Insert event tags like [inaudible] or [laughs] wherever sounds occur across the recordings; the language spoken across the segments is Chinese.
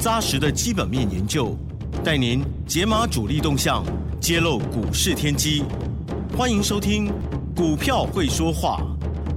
扎实的基本面研究，带您解码主力动向，揭露股市天机。欢迎收听《股票会说话》，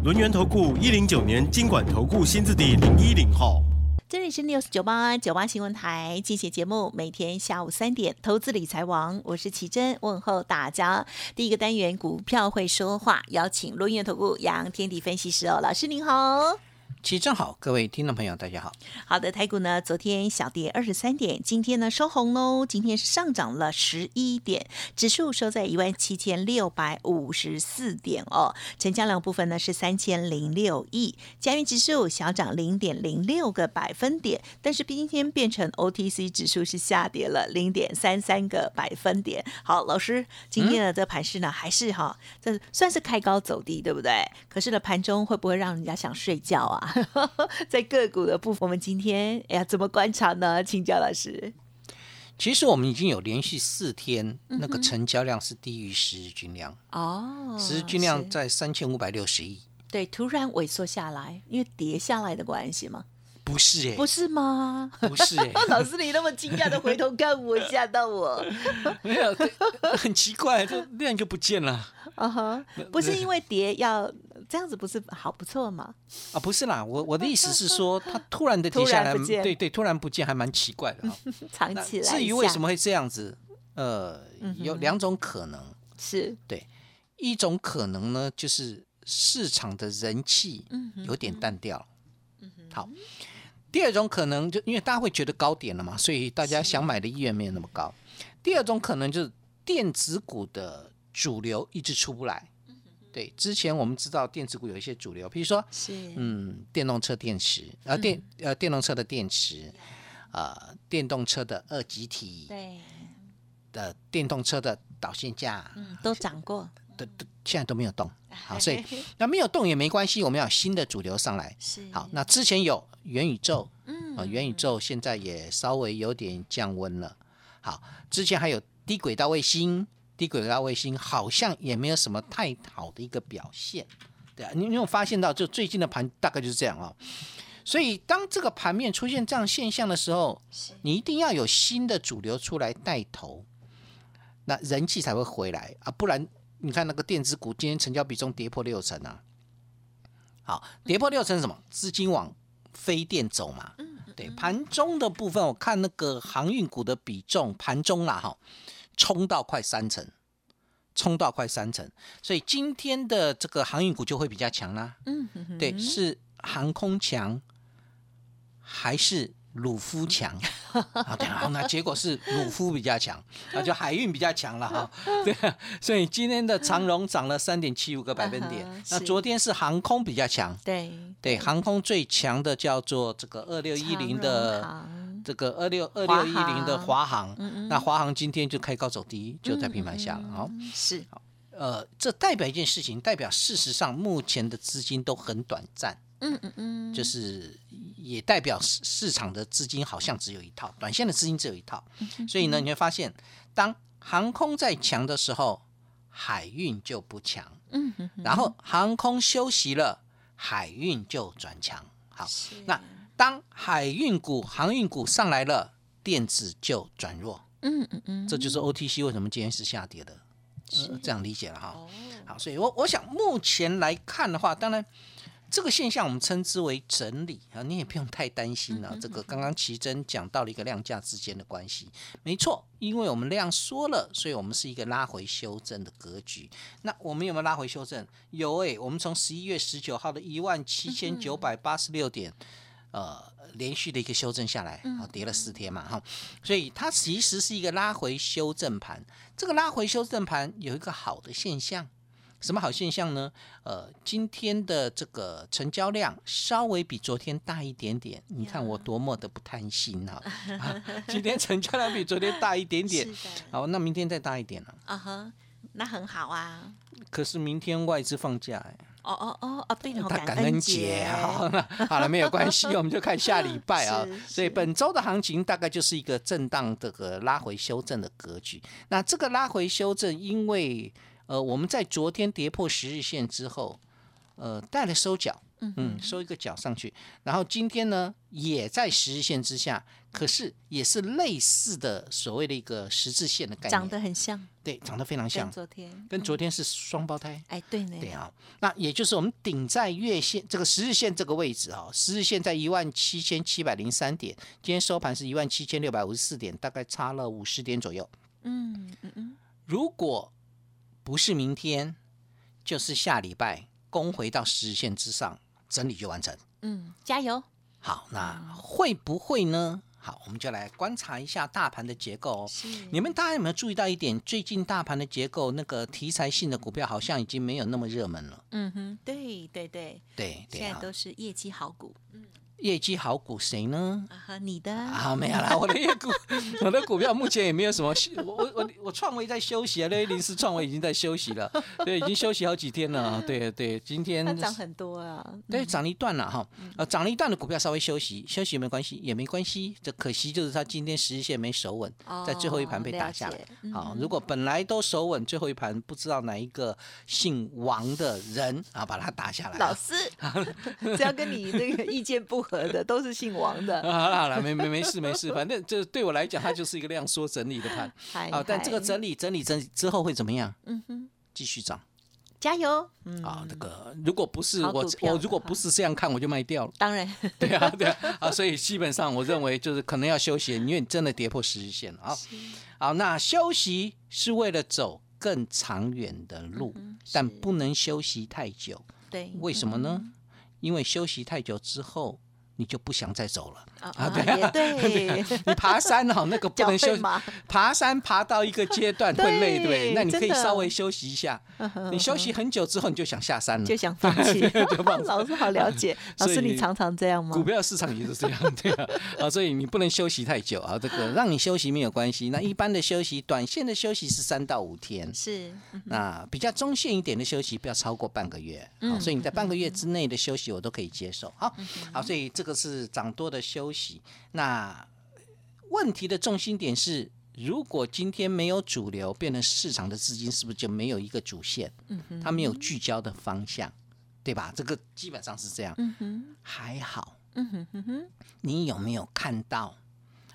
轮源投顾一零九年经管投顾新字第零一零号。这里是 News 九八九八新闻台，进行节目，每天下午三点，投资理财王，我是奇珍，问候大家。第一个单元，股票会说话，邀请轮源投顾杨天地分析师哦，老师您好。齐正好，各位听众朋友，大家好。好的，台股呢，昨天小跌二十三点，今天呢收红喽。今天是上涨了十一点，指数收在一万七千六百五十四点哦。成交量部分呢是三千零六亿，加元指数小涨零点零六个百分点，但是今天变成 OTC 指数是下跌了零点三三个百分点。好，老师，今天的这盘势呢，还是哈，这算是开高走低，对不对？可是呢，盘中会不会让人家想睡觉啊？[laughs] 在个股的部分，我们今天哎呀怎么观察呢？请教老师。其实我们已经有连续四天那个成交量是低于十日均量哦，十日均量在三千五百六十亿。对，突然萎缩下来，因为跌下来的关系吗？不是哎，不是吗？不是哎，[laughs] 老师你那么惊讶的回头看我，吓到我。没有，很奇怪，就量就不见了。啊哈，不是因为跌要这样子，不是好不错吗？啊，不是啦，我我的意思是说，[laughs] 它突然的跌下来，对对，突然不见，还蛮奇怪的。[laughs] 藏起来。至于为什么会这样子，呃，有两种可能。是对，一种可能呢，就是市场的人气有点淡掉。嗯好。第二种可能就因为大家会觉得高点了嘛，所以大家想买的意愿没有那么高。第二种可能就是电子股的主流一直出不来。对，之前我们知道电子股有一些主流，比如说是嗯电动车电池呃电呃电动车的电池呃电动车的二极体对的电动车的导线架嗯都涨过。都都现在都没有动，[laughs] 好，所以那没有动也没关系，我们要新的主流上来。是好，那之前有元宇宙，嗯啊，元宇宙现在也稍微有点降温了。好，之前还有低轨道卫星，低轨道卫星好像也没有什么太好的一个表现，对啊，你你有发现到，就最近的盘大概就是这样啊。所以当这个盘面出现这样现象的时候，你一定要有新的主流出来带头，那人气才会回来啊，不然。你看那个电子股今天成交比重跌破六成啊，好，跌破六成什么？资金往非电走嘛。对，盘中的部分我看那个航运股的比重，盘中啦哈，冲到快三成，冲到快三成，所以今天的这个航运股就会比较强啦。嗯，对，是航空强还是？鲁夫强啊，然后呢，[laughs] 结果是鲁夫比较强，那就海运比较强了哈。[laughs] 对，所以今天的长荣涨了三点七五个百分点。那昨天是航空比较强，对对，航空最强的叫做这个二六一零的这个二六二六一零的华航。那华航今天就开高走低，就在平盘下了。好，是呃，这代表一件事情，代表事实上目前的资金都很短暂。嗯嗯嗯，就是也代表市市场的资金好像只有一套，短线的资金只有一套，所以呢，你会发现，当航空在强的时候，海运就不强，嗯嗯，然后航空休息了，海运就转强。好，那当海运股、航运股上来了，电子就转弱，嗯嗯嗯，这就是 OTC 为什么今天是下跌的，呃，这样理解了哈。好，所以我我想目前来看的话，当然。这个现象我们称之为整理啊，你也不用太担心了。这个刚刚奇珍讲到了一个量价之间的关系，没错，因为我们量缩了，所以我们是一个拉回修正的格局。那我们有没有拉回修正？有诶，我们从十一月十九号的一万七千九百八十六点，呃，连续的一个修正下来，啊，跌了四天嘛，哈，所以它其实是一个拉回修正盘。这个拉回修正盘有一个好的现象。什么好现象呢？呃，今天的这个成交量稍微比昨天大一点点，你看我多么的不贪心啊！[laughs] 啊今天成交量比昨天大一点点，[laughs] 好，那明天再大一点了。啊哈，那很好啊。可是明天外资放假、哎。哦哦哦哦，对了，他感恩节，[laughs] 好了，没有关系，我们就看下礼拜啊。所以本周的行情大概就是一个震荡这个拉回修正的格局。那这个拉回修正，因为呃我们在昨天跌破十日线之后，呃带了收脚，嗯，收一个脚上去，然后今天呢也在十日线之下，可是也是类似的所谓的一个十字线的概念，长得很像，对，长得非常像，昨天，跟昨天是双胞胎。哎，对呢，对啊，那也就是我们顶在月线这个十日线这个位置啊、十日线在一万七千七百零三点，今天收盘是一万七千六百五十四点，大概差了五十点左右。嗯嗯嗯，如果不是明天，就是下礼拜攻回到十日线之上，整理就完成。嗯，加油，好，那会不会呢？好，我们就来观察一下大盘的结构哦。你们大家有没有注意到一点？最近大盘的结构，那个题材性的股票好像已经没有那么热门了。嗯哼，对对对，对对啊，现在都是业绩好股业绩好股谁呢？啊哈，你的。啊，没有啦，我的业股，[laughs] 我的股票目前也没有什么，我我我我创维在休息啊，那些临时创维已经在休息了，[laughs] 对，已经休息好几天了啊，对对，今天它涨很多啊，对涨了一段了哈，啊，涨了一段的股票稍微休息，休息没关系，也没关系，这可惜就是它今天十日线没守稳，在最后一盘被打下来。好，如果本来都守稳，最后一盘不知道哪一个姓王的人啊把它打下来。老师，[laughs] 只要跟你那个意见不合的，都是姓王的。啊好了好了，没没没事没事，反正这对我来讲，它就是一个量缩整理的盘。好啊，但这个整理整理整理之后会怎么样？嗯哼，继续涨加油！嗯，啊！那个如果不是我我如果不是这样看，我就卖掉了。当然，对啊对啊啊！所以基本上我认为就是可能要休息，因为你真的跌破十日线了啊。好，那休息是为了走更长远的路，但不能休息太久。对，为什么呢？因为休息太久之后，你就不想再走了。啊啊对啊 [laughs] 对，你爬山哦，那个不能休息，[laughs] 爬山爬到一个阶段会累，对不对？那你可以稍微休息一下。你休息很久之后，你就想下山了就。想 [laughs] 放弃。老师好了解，老师你常常这样吗股？票市场也是这样，对啊，啊，所以你不能休息太久啊。这个让你休息没有关系，那一般的休息，短线的休息是三到五天，是，嗯那比较中线一点的休息不要超过半个月。好，所以你在半个月之内的休息，我都可以接受。好，好，所以这个是涨多的休息。那问题的重心点是，如果今天没有主流，变成市场的资金，是不是就没有一个主线？它没有聚焦的方向，对吧？这个基本上是这样。嗯哼，还好，嗯哼哼哼，你有没有看到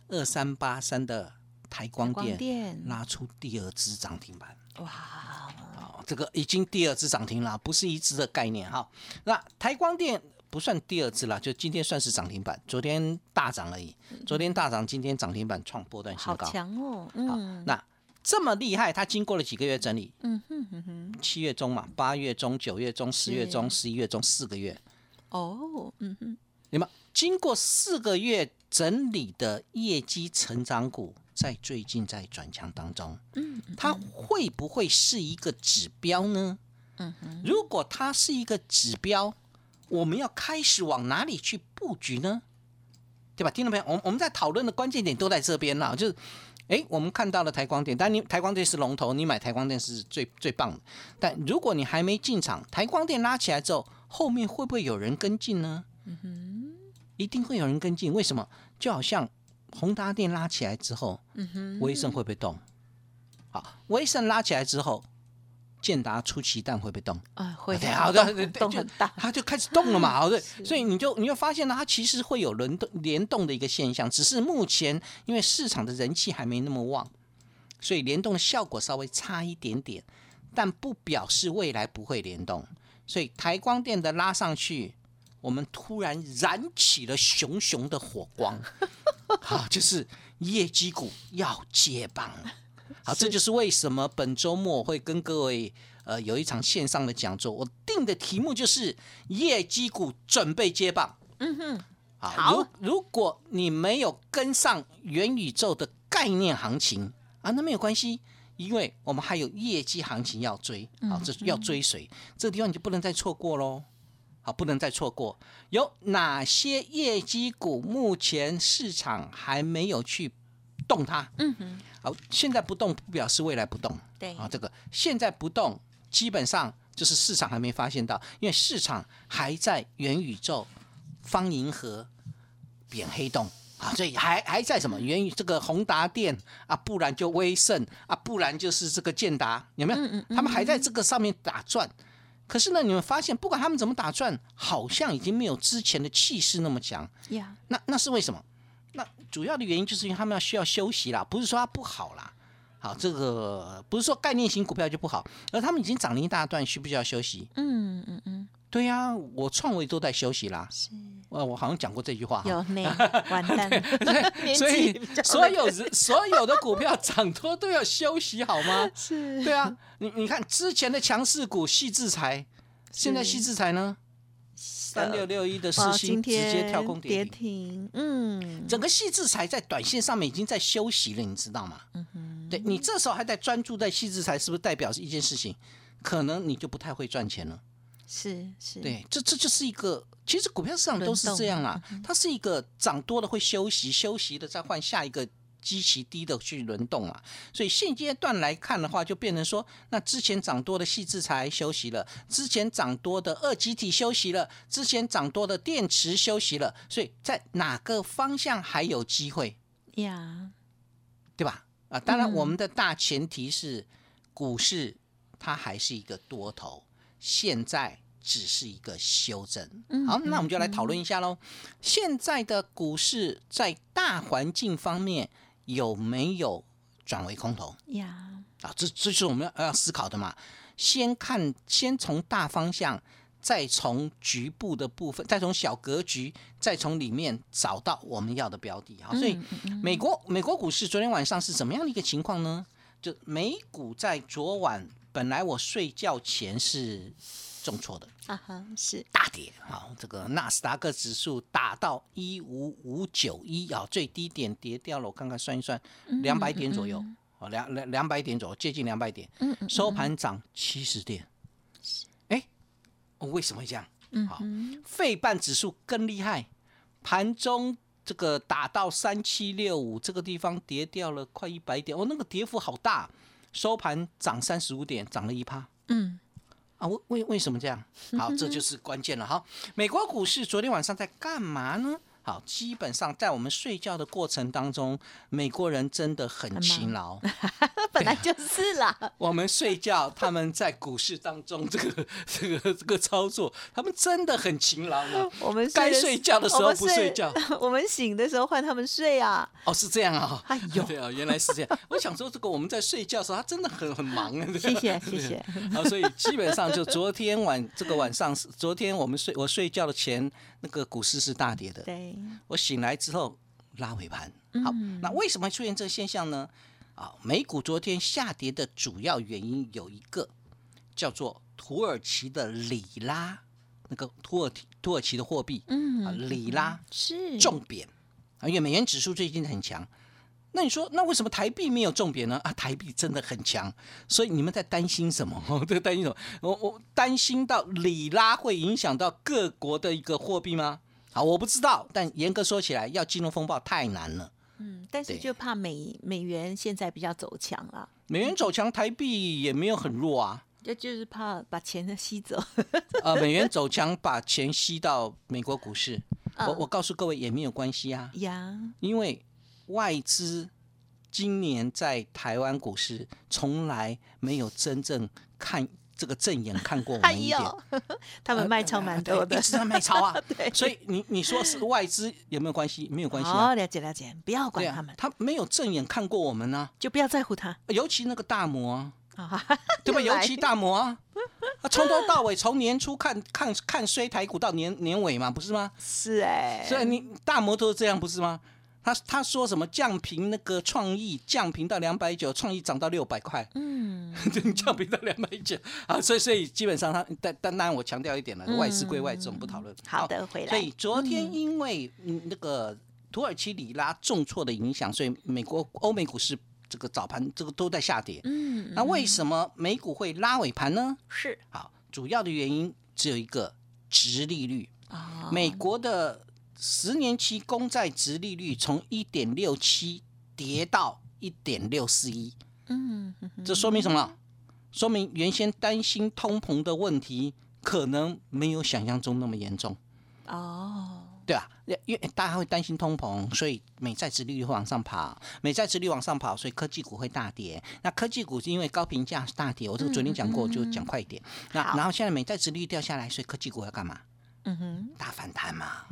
二三八三的台光光电电，拉出第二只涨停板？哇，哦，这个已经第二支涨停了，不是一只的概念哈。那台光电不算第二次啦，就今天算是涨停板，昨天大涨而已。昨天大涨，今天涨停板创波段新高好高。强哦，好嗯，那这么厉害，它经过了几个月整理？嗯哼哼哼，七月中嘛，八月中、九月中、十月中、十一月中四个月，哦，嗯哼，那么经过四个月整理的业绩成长股，在最近在转强当中，嗯，它会不会是一个指标呢？嗯哼，如果它是一个指标，我们要开始往哪里去布局呢？对吧？听众朋友，我们我们在讨论的关键点都在这边了，就是。哎，我们看到了台光电，但你台光电是龙头，你买台光电是最最棒的。但如果你还没进场，台光电拉起来之后，后面会不会有人跟进呢？嗯哼一定会有人跟进。为什么？就好像宏达电拉起来之后，嗯哼，威盛会不会动？好，威盛拉起来之后，建达出奇蛋会不会动？啊，会好的动很大，它就开始动了嘛，[laughs] 好对，所以你就你就发现呢，它其实会有轮动联动的一个现象，只是目前因为市场的人气还没那么旺，所以联动的效果稍微差一点点，但不表示未来不会联动。所以台光电的拉上去，我们突然燃起了熊熊的火光，[laughs] 好，就是业绩股要接棒了。好，这就是为什么本周末会跟各位呃有一场线上的讲座，我定的题目就是业绩股准备接棒。嗯哼，好，好如如果你没有跟上元宇宙的概念行情啊，那没有关系，因为我们还有业绩行情要追，好，这要追随，这个地方你就不能再错过喽。好，不能再错过。有哪些业绩股目前市场还没有去动它？嗯哼，好，现在不动不表示未来不动。对啊，这个现在不动，基本上就是市场还没发现到，因为市场还在元宇宙、方银河、扁黑洞啊，所以还还在什么元宇这个宏达电啊，不然就威盛啊，不然就是这个建达，有没有？他们还在这个上面打转。可是呢，你们发现不管他们怎么打转，好像已经没有之前的气势那么强。呀，那那是为什么？那主要的原因就是因为他们要需要休息啦，不是说它不好啦。好，这个不是说概念型股票就不好，而他们已经涨了一大段，需不需要休息？嗯嗯嗯，对呀、我创维都在休息啦。是呃，我好像讲过这句话。有呢，[laughs] 完蛋了，所以 [laughs] 所有人所有的股票涨多都要休息好吗？是对啊，你你看之前的强势股细制裁，现在是细制裁呢？三六六一的哇世星直接跳空跌跌停，嗯，整个细制裁在短线上面已经在休息了，你知道吗？对你这时候还在专注在细制裁，是不是代表一件事情？可能你就不太会赚钱了。是是，对，这这就是一个，其实股票市场都是这样啊，它是一个涨多了会休息，休息的再换下一个基期低的去轮动啊。所以现阶段来看的话，就变成说，那之前涨多的细制裁休息了，之前涨多的二极体休息了，之前涨多的电池休息了，所以在哪个方向还有机会？呀，对吧？啊，当然，嗯我们的大前提是股市它还是一个多头，现在只是一个修正。嗯好，那我们就来讨论一下喽。现在的股市在大环境方面有没有转为空头呀，啊？这这就是我们要要思考的嘛。先看，先从大方向。再从局部的部分，再从小格局，再从里面找到我们要的标的。好，所以美国美国股市昨天晚上是怎么样的一个情况呢？就美股在昨晚本来我睡觉前是重挫的，啊哈，是大跌啊！这个纳斯达克指数打到一五五九一啊，最低点跌掉了，我看看算一算，两百点左右哦，两两两百点左右，接近两百点，收盘涨七十点。哎，哦为什么会这样？嗯好，费半指数更厉害，盘中这个打到三七六五这个地方跌掉了快一百点，哦，那个跌幅好大，收盘涨三十五点，涨了一趴。嗯啊，为为为什么这样？好，这就是关键了哈。美国股市昨天晚上在干嘛呢？好，基本上在我们睡觉的过程当中，美国人真的很勤劳。[laughs] 本来就是啦，[laughs] 我们睡觉，他们在股市当中这个 [laughs] 这个这个操作，他们真的很勤劳呢。我们该睡觉的时候不睡觉，我们醒的时候换他们睡啊，哦，是这样啊、哎呦对啊，原来是这样。我想说，这个我们在睡觉的时候，他真的很很忙啊。谢谢谢谢，啊，所以基本上就昨天晚这个晚上，昨天我们睡我睡觉的前，那个股市是大跌的。对，我醒来之后拉尾盘。好，那为什么会出现这个现象呢？啊，美股昨天下跌的主要原因有一个叫做土耳其的里拉，那个土耳其土耳其的货币，嗯啊，里拉是重贬啊，因为美元指数最近很强。那你说，那为什么台币没有重贬呢？啊，台币真的很强，所以你们在担心什么？[laughs] 这个担心什么？我我担心到里拉会影响到各国的一个货币吗？好，我不知道，但严格说起来，要金融风暴太难了。嗯，但是就怕美美元现在比较走强了，美元走强，台币也没有很弱啊。就就是怕把钱吸走，[laughs] 呃，美元走强，把钱吸到美国股市，我嗯我告诉各位也没有关系啊。呀，因为外资今年在台湾股市从来没有真正看这个正眼看过我哎们一点，呦，[laughs] 他们卖超蛮多的一，直在卖超啊。[laughs] 对所以你你说是外资有没有关系？没有关系哦，啊。了解了解，不要管他们，，他没有正眼看过我们呢、就不要在乎他尤其那个大摩啊，啊，[laughs] 对吧？尤其大摩啊，啊从头到尾，从年初看看看衰台股到年年尾嘛，不是吗？是哎，所以你大摩都是这样，不是吗？他他说什么降平那个创意降平到两百九，创意涨到六百块，嗯，[laughs] 降平到两百九啊，所以所以基本上他但但当然我强调一点了，嗯外资归外资，我们不讨论。好的，回来所以，昨天因为嗯那个土耳其里拉重挫的影响，所以美国欧美股市这个早盘这个都在下跌。嗯，那为什么美股会拉尾盘呢？是好，主要的原因只有一个，值利率。啊，美国的十年期公债值利率从一点六七跌到一点六四一，嗯嗯这说明什么？说明原先担心通膨的问题，可能没有想象中那么严重，哦，对吧？因为大家会担心通膨，所以美债值利率会往上跑，美债值率往上跑，所以科技股会大跌。那科技股是因为高评价大跌，我这个昨天讲过，就讲快一点。那然后现在美债值率掉下来，所以科技股要干嘛？嗯哼，大反弹嘛，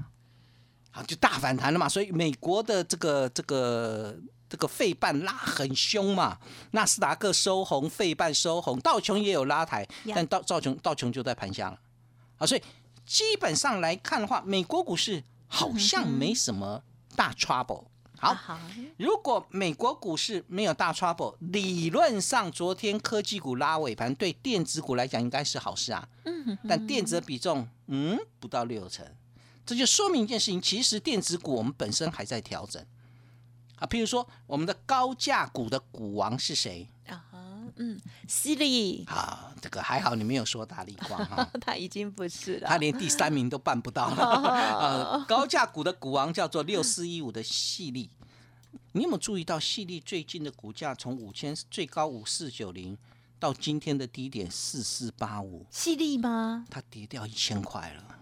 好，就大反弹了嘛。所以美国的这个这个这个费半拉很凶嘛，纳斯达克收红，费半收红，道琼也有拉抬，但道道琼道琼就在盘下了啊。所以基本上来看的话，美国股市好像没什么大 trouble。好，好，如果美国股市没有大 trouble，理论上昨天科技股拉尾盘，对电子股来讲应该是好事啊。嗯但电子的比重，嗯，不到六成，这就说明一件事情，其实电子股我们本身还在调整啊。譬如说，我们的高价股的股王是谁？啊哈，嗯，犀利，啊，这个还好你没有说大力光哈，[laughs] 他已经不是了，他连第三名都办不到了。呃，高价股的股王叫做六四一五的细粒，你有没有注意到细粒最近的股价从五千最高五四九零到今天的低点四四八五，犀利吗？它跌掉一千块了。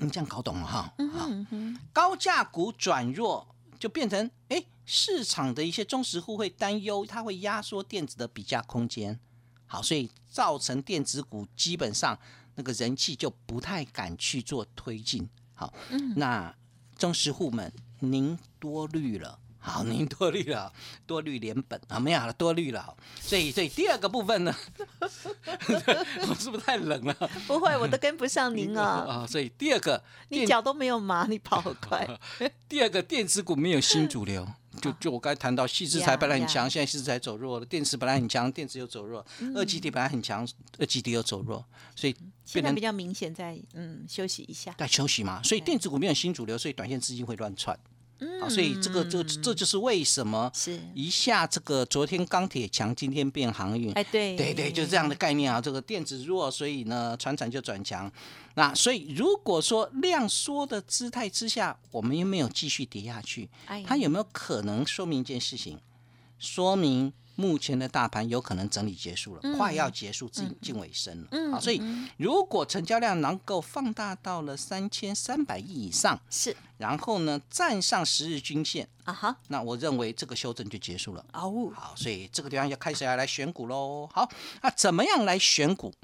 你这样搞懂了哈？嗯好，哼哼，高价股转弱，就变成哎，市场的一些中实户会担忧，它会压缩电子的比价空间。好，所以造成电子股基本上那个人气就不太敢去做推进。好，那中实户们，您多虑了。好，您多虑了，多虑连本啊，没有了，多虑了。所以，所以第二个部分呢，我是不是太冷了？[laughs] 不会，我都跟不上您啊，啊，所以第二个 [laughs] 你脚都没有麻，你跑很快，[laughs] 第二个电子股没有新主流，就就我刚才谈到，细制材本来很强，现在细制材走弱了，电池本来很强，电池又走弱，二极体本来很强，二极体又走弱，所以现在比较明显在嗯休息一下，在休息嘛，所以电子股没有新主流，所以短线资金会乱窜。好，所以这个这这就是为什么是，一下这个昨天钢铁强，今天变航运，哎对对对，就是这样的概念啊。这个电子弱，所以呢，船产就转强。那所以如果说量缩的姿态之下，我们又没有继续跌下去，哎它有没有可能说明一件事情？说明目前的大盘有可能整理结束了，快要结束近近尾声了。嗯好，所以如果成交量能够放大到了三千三百亿以上，是然后呢站上十日均线，啊哈，那我认为这个修正就结束了。哦，好，所以这个地方要开始要来选股喽。好，那怎么样来选股？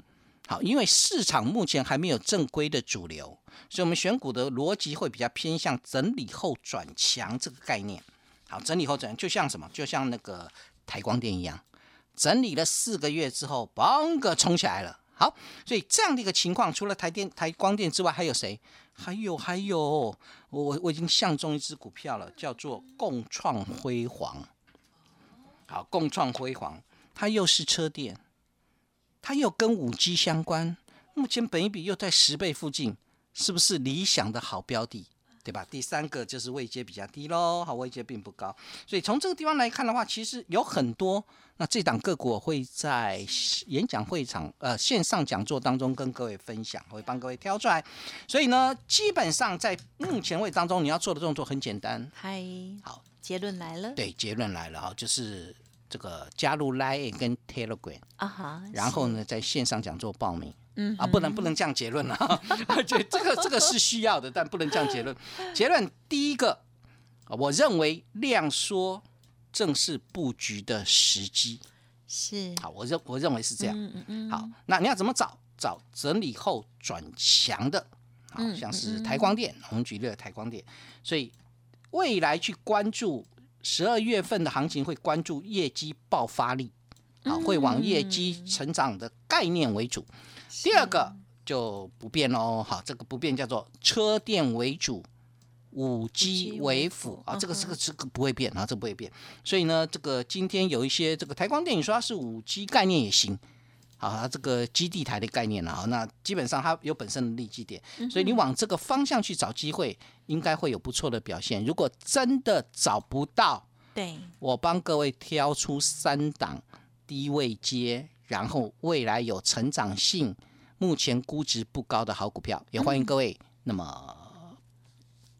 好，因为市场目前还没有正规的主流，所以我们选股的逻辑会比较偏向整理后转强这个概念。好，整理后转就像什么？就像那个台光电一样，整理了四个月之后，嘣个冲起来了。好，所以这样的一个情况，除了台电、台光电之外，还有谁？还有还有，我我我已经相中一只股票了，叫做共创辉煌。好，共创辉煌，它又是车电，它又跟五 G 相关，目前本一比又在十倍附近，是不是理想的好标的？对吧？第三个就是位阶比较低喽，好，位阶并不高，所以从这个地方来看的话，其实有很多。那这档个股我会在演讲会场呃线上讲座当中跟各位分享，我会帮各位挑出来。所以呢，基本上在目前位当中，你要做的动作很简单。嗨，好，结论来了，对，结论来了哈，就是这个加入 Line 跟 Telegram，啊哈，然后呢，在线上讲座报名。嗯啊，不能不能这样结论啊！[laughs] 这这个这个是需要的，但不能这样结论。[laughs] 结论第一个，啊我认为量缩正是布局的时机。是，好，我认我认为是这样。嗯嗯嗯，好，那你要怎么找？找整理后转强的，好嗯像是台光电，我们举例了台光电，所以未来去关注十二月份的行情，会关注业绩爆发力，啊，会往业绩成长的概念为主。第二个就不变喽，好，这个不变叫做车电为主。五 G 为辅啊，这个这个这个不会变啊，这个不会变。所以呢，这个今天有一些这个台光电，影说它是五 G 概念也行，好，它这个基地台的概念啊，那基本上它有本身的利基点，所以你往这个方向去找机会，应该会有不错的表现。如果真的找不到，对，我帮各位挑出三档低位接，然后未来有成长性，目前估值不高的好股票，也欢迎各位。那么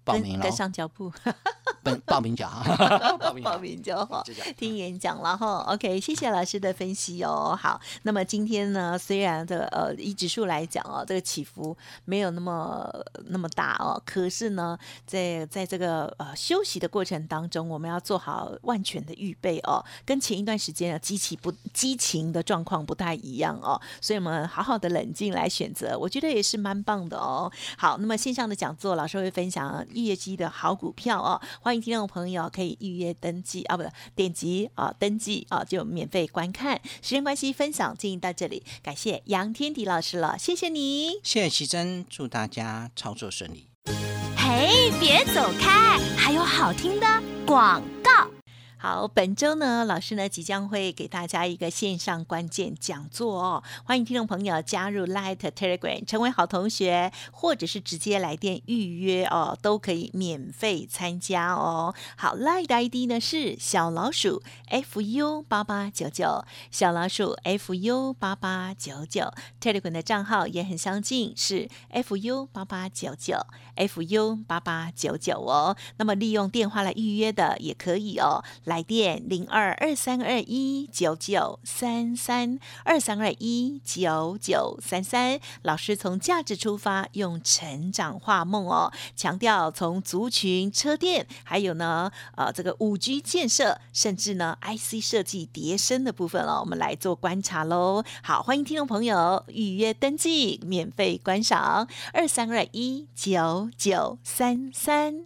报名了跟跟，上脚步，[laughs] 本报名讲哈，报名 [laughs] 报名就好听演讲了哈。OK，谢谢老师的分析哦。好，那么今天呢，虽然这个呃以指数来讲哦，这个起伏没有那么那么大哦，可是呢，在在这个呃休息的过程当中，我们要做好万全的预备哦，跟前一段时间的激起不激情的状况不太一样哦，所以我们好好的冷静来选择，我觉得也是蛮棒的哦。好，那么线上的讲座，老师会分享预约机的好股票哦，欢迎听众朋友可以预约登记啊，不是点击啊登记啊就免费观看。时间关系，分享进行到这里，感谢杨天迪老师了，谢谢你。谢谢奇珍，祝大家操作顺利。嘿，别走开，还有好听的广告。好，本周呢，老师呢即将会给大家一个线上关键讲座哦，欢迎听众朋友加入 Light Telegram 成为好同学，或者是直接来电预约哦，都可以免费参加哦。好，Light 的 ID 呢是小老鼠 fu 八八九九，小老鼠 fu 八八九九，Telegram 的账号也很相近，是 fu 八八九九 fu 八八九九哦。那么利用电话来预约的也可以哦。来电零二二三二一九九三三二三二一九九三三。老师从价值出发，用成长化梦哦，强调从族群、车店，还有呢，呃，这个五 G 建设，甚至呢 IC 设计叠升的部分哦，我们来做观察喽。好，欢迎听众朋友预约登记，免费观赏二三二一九九三三。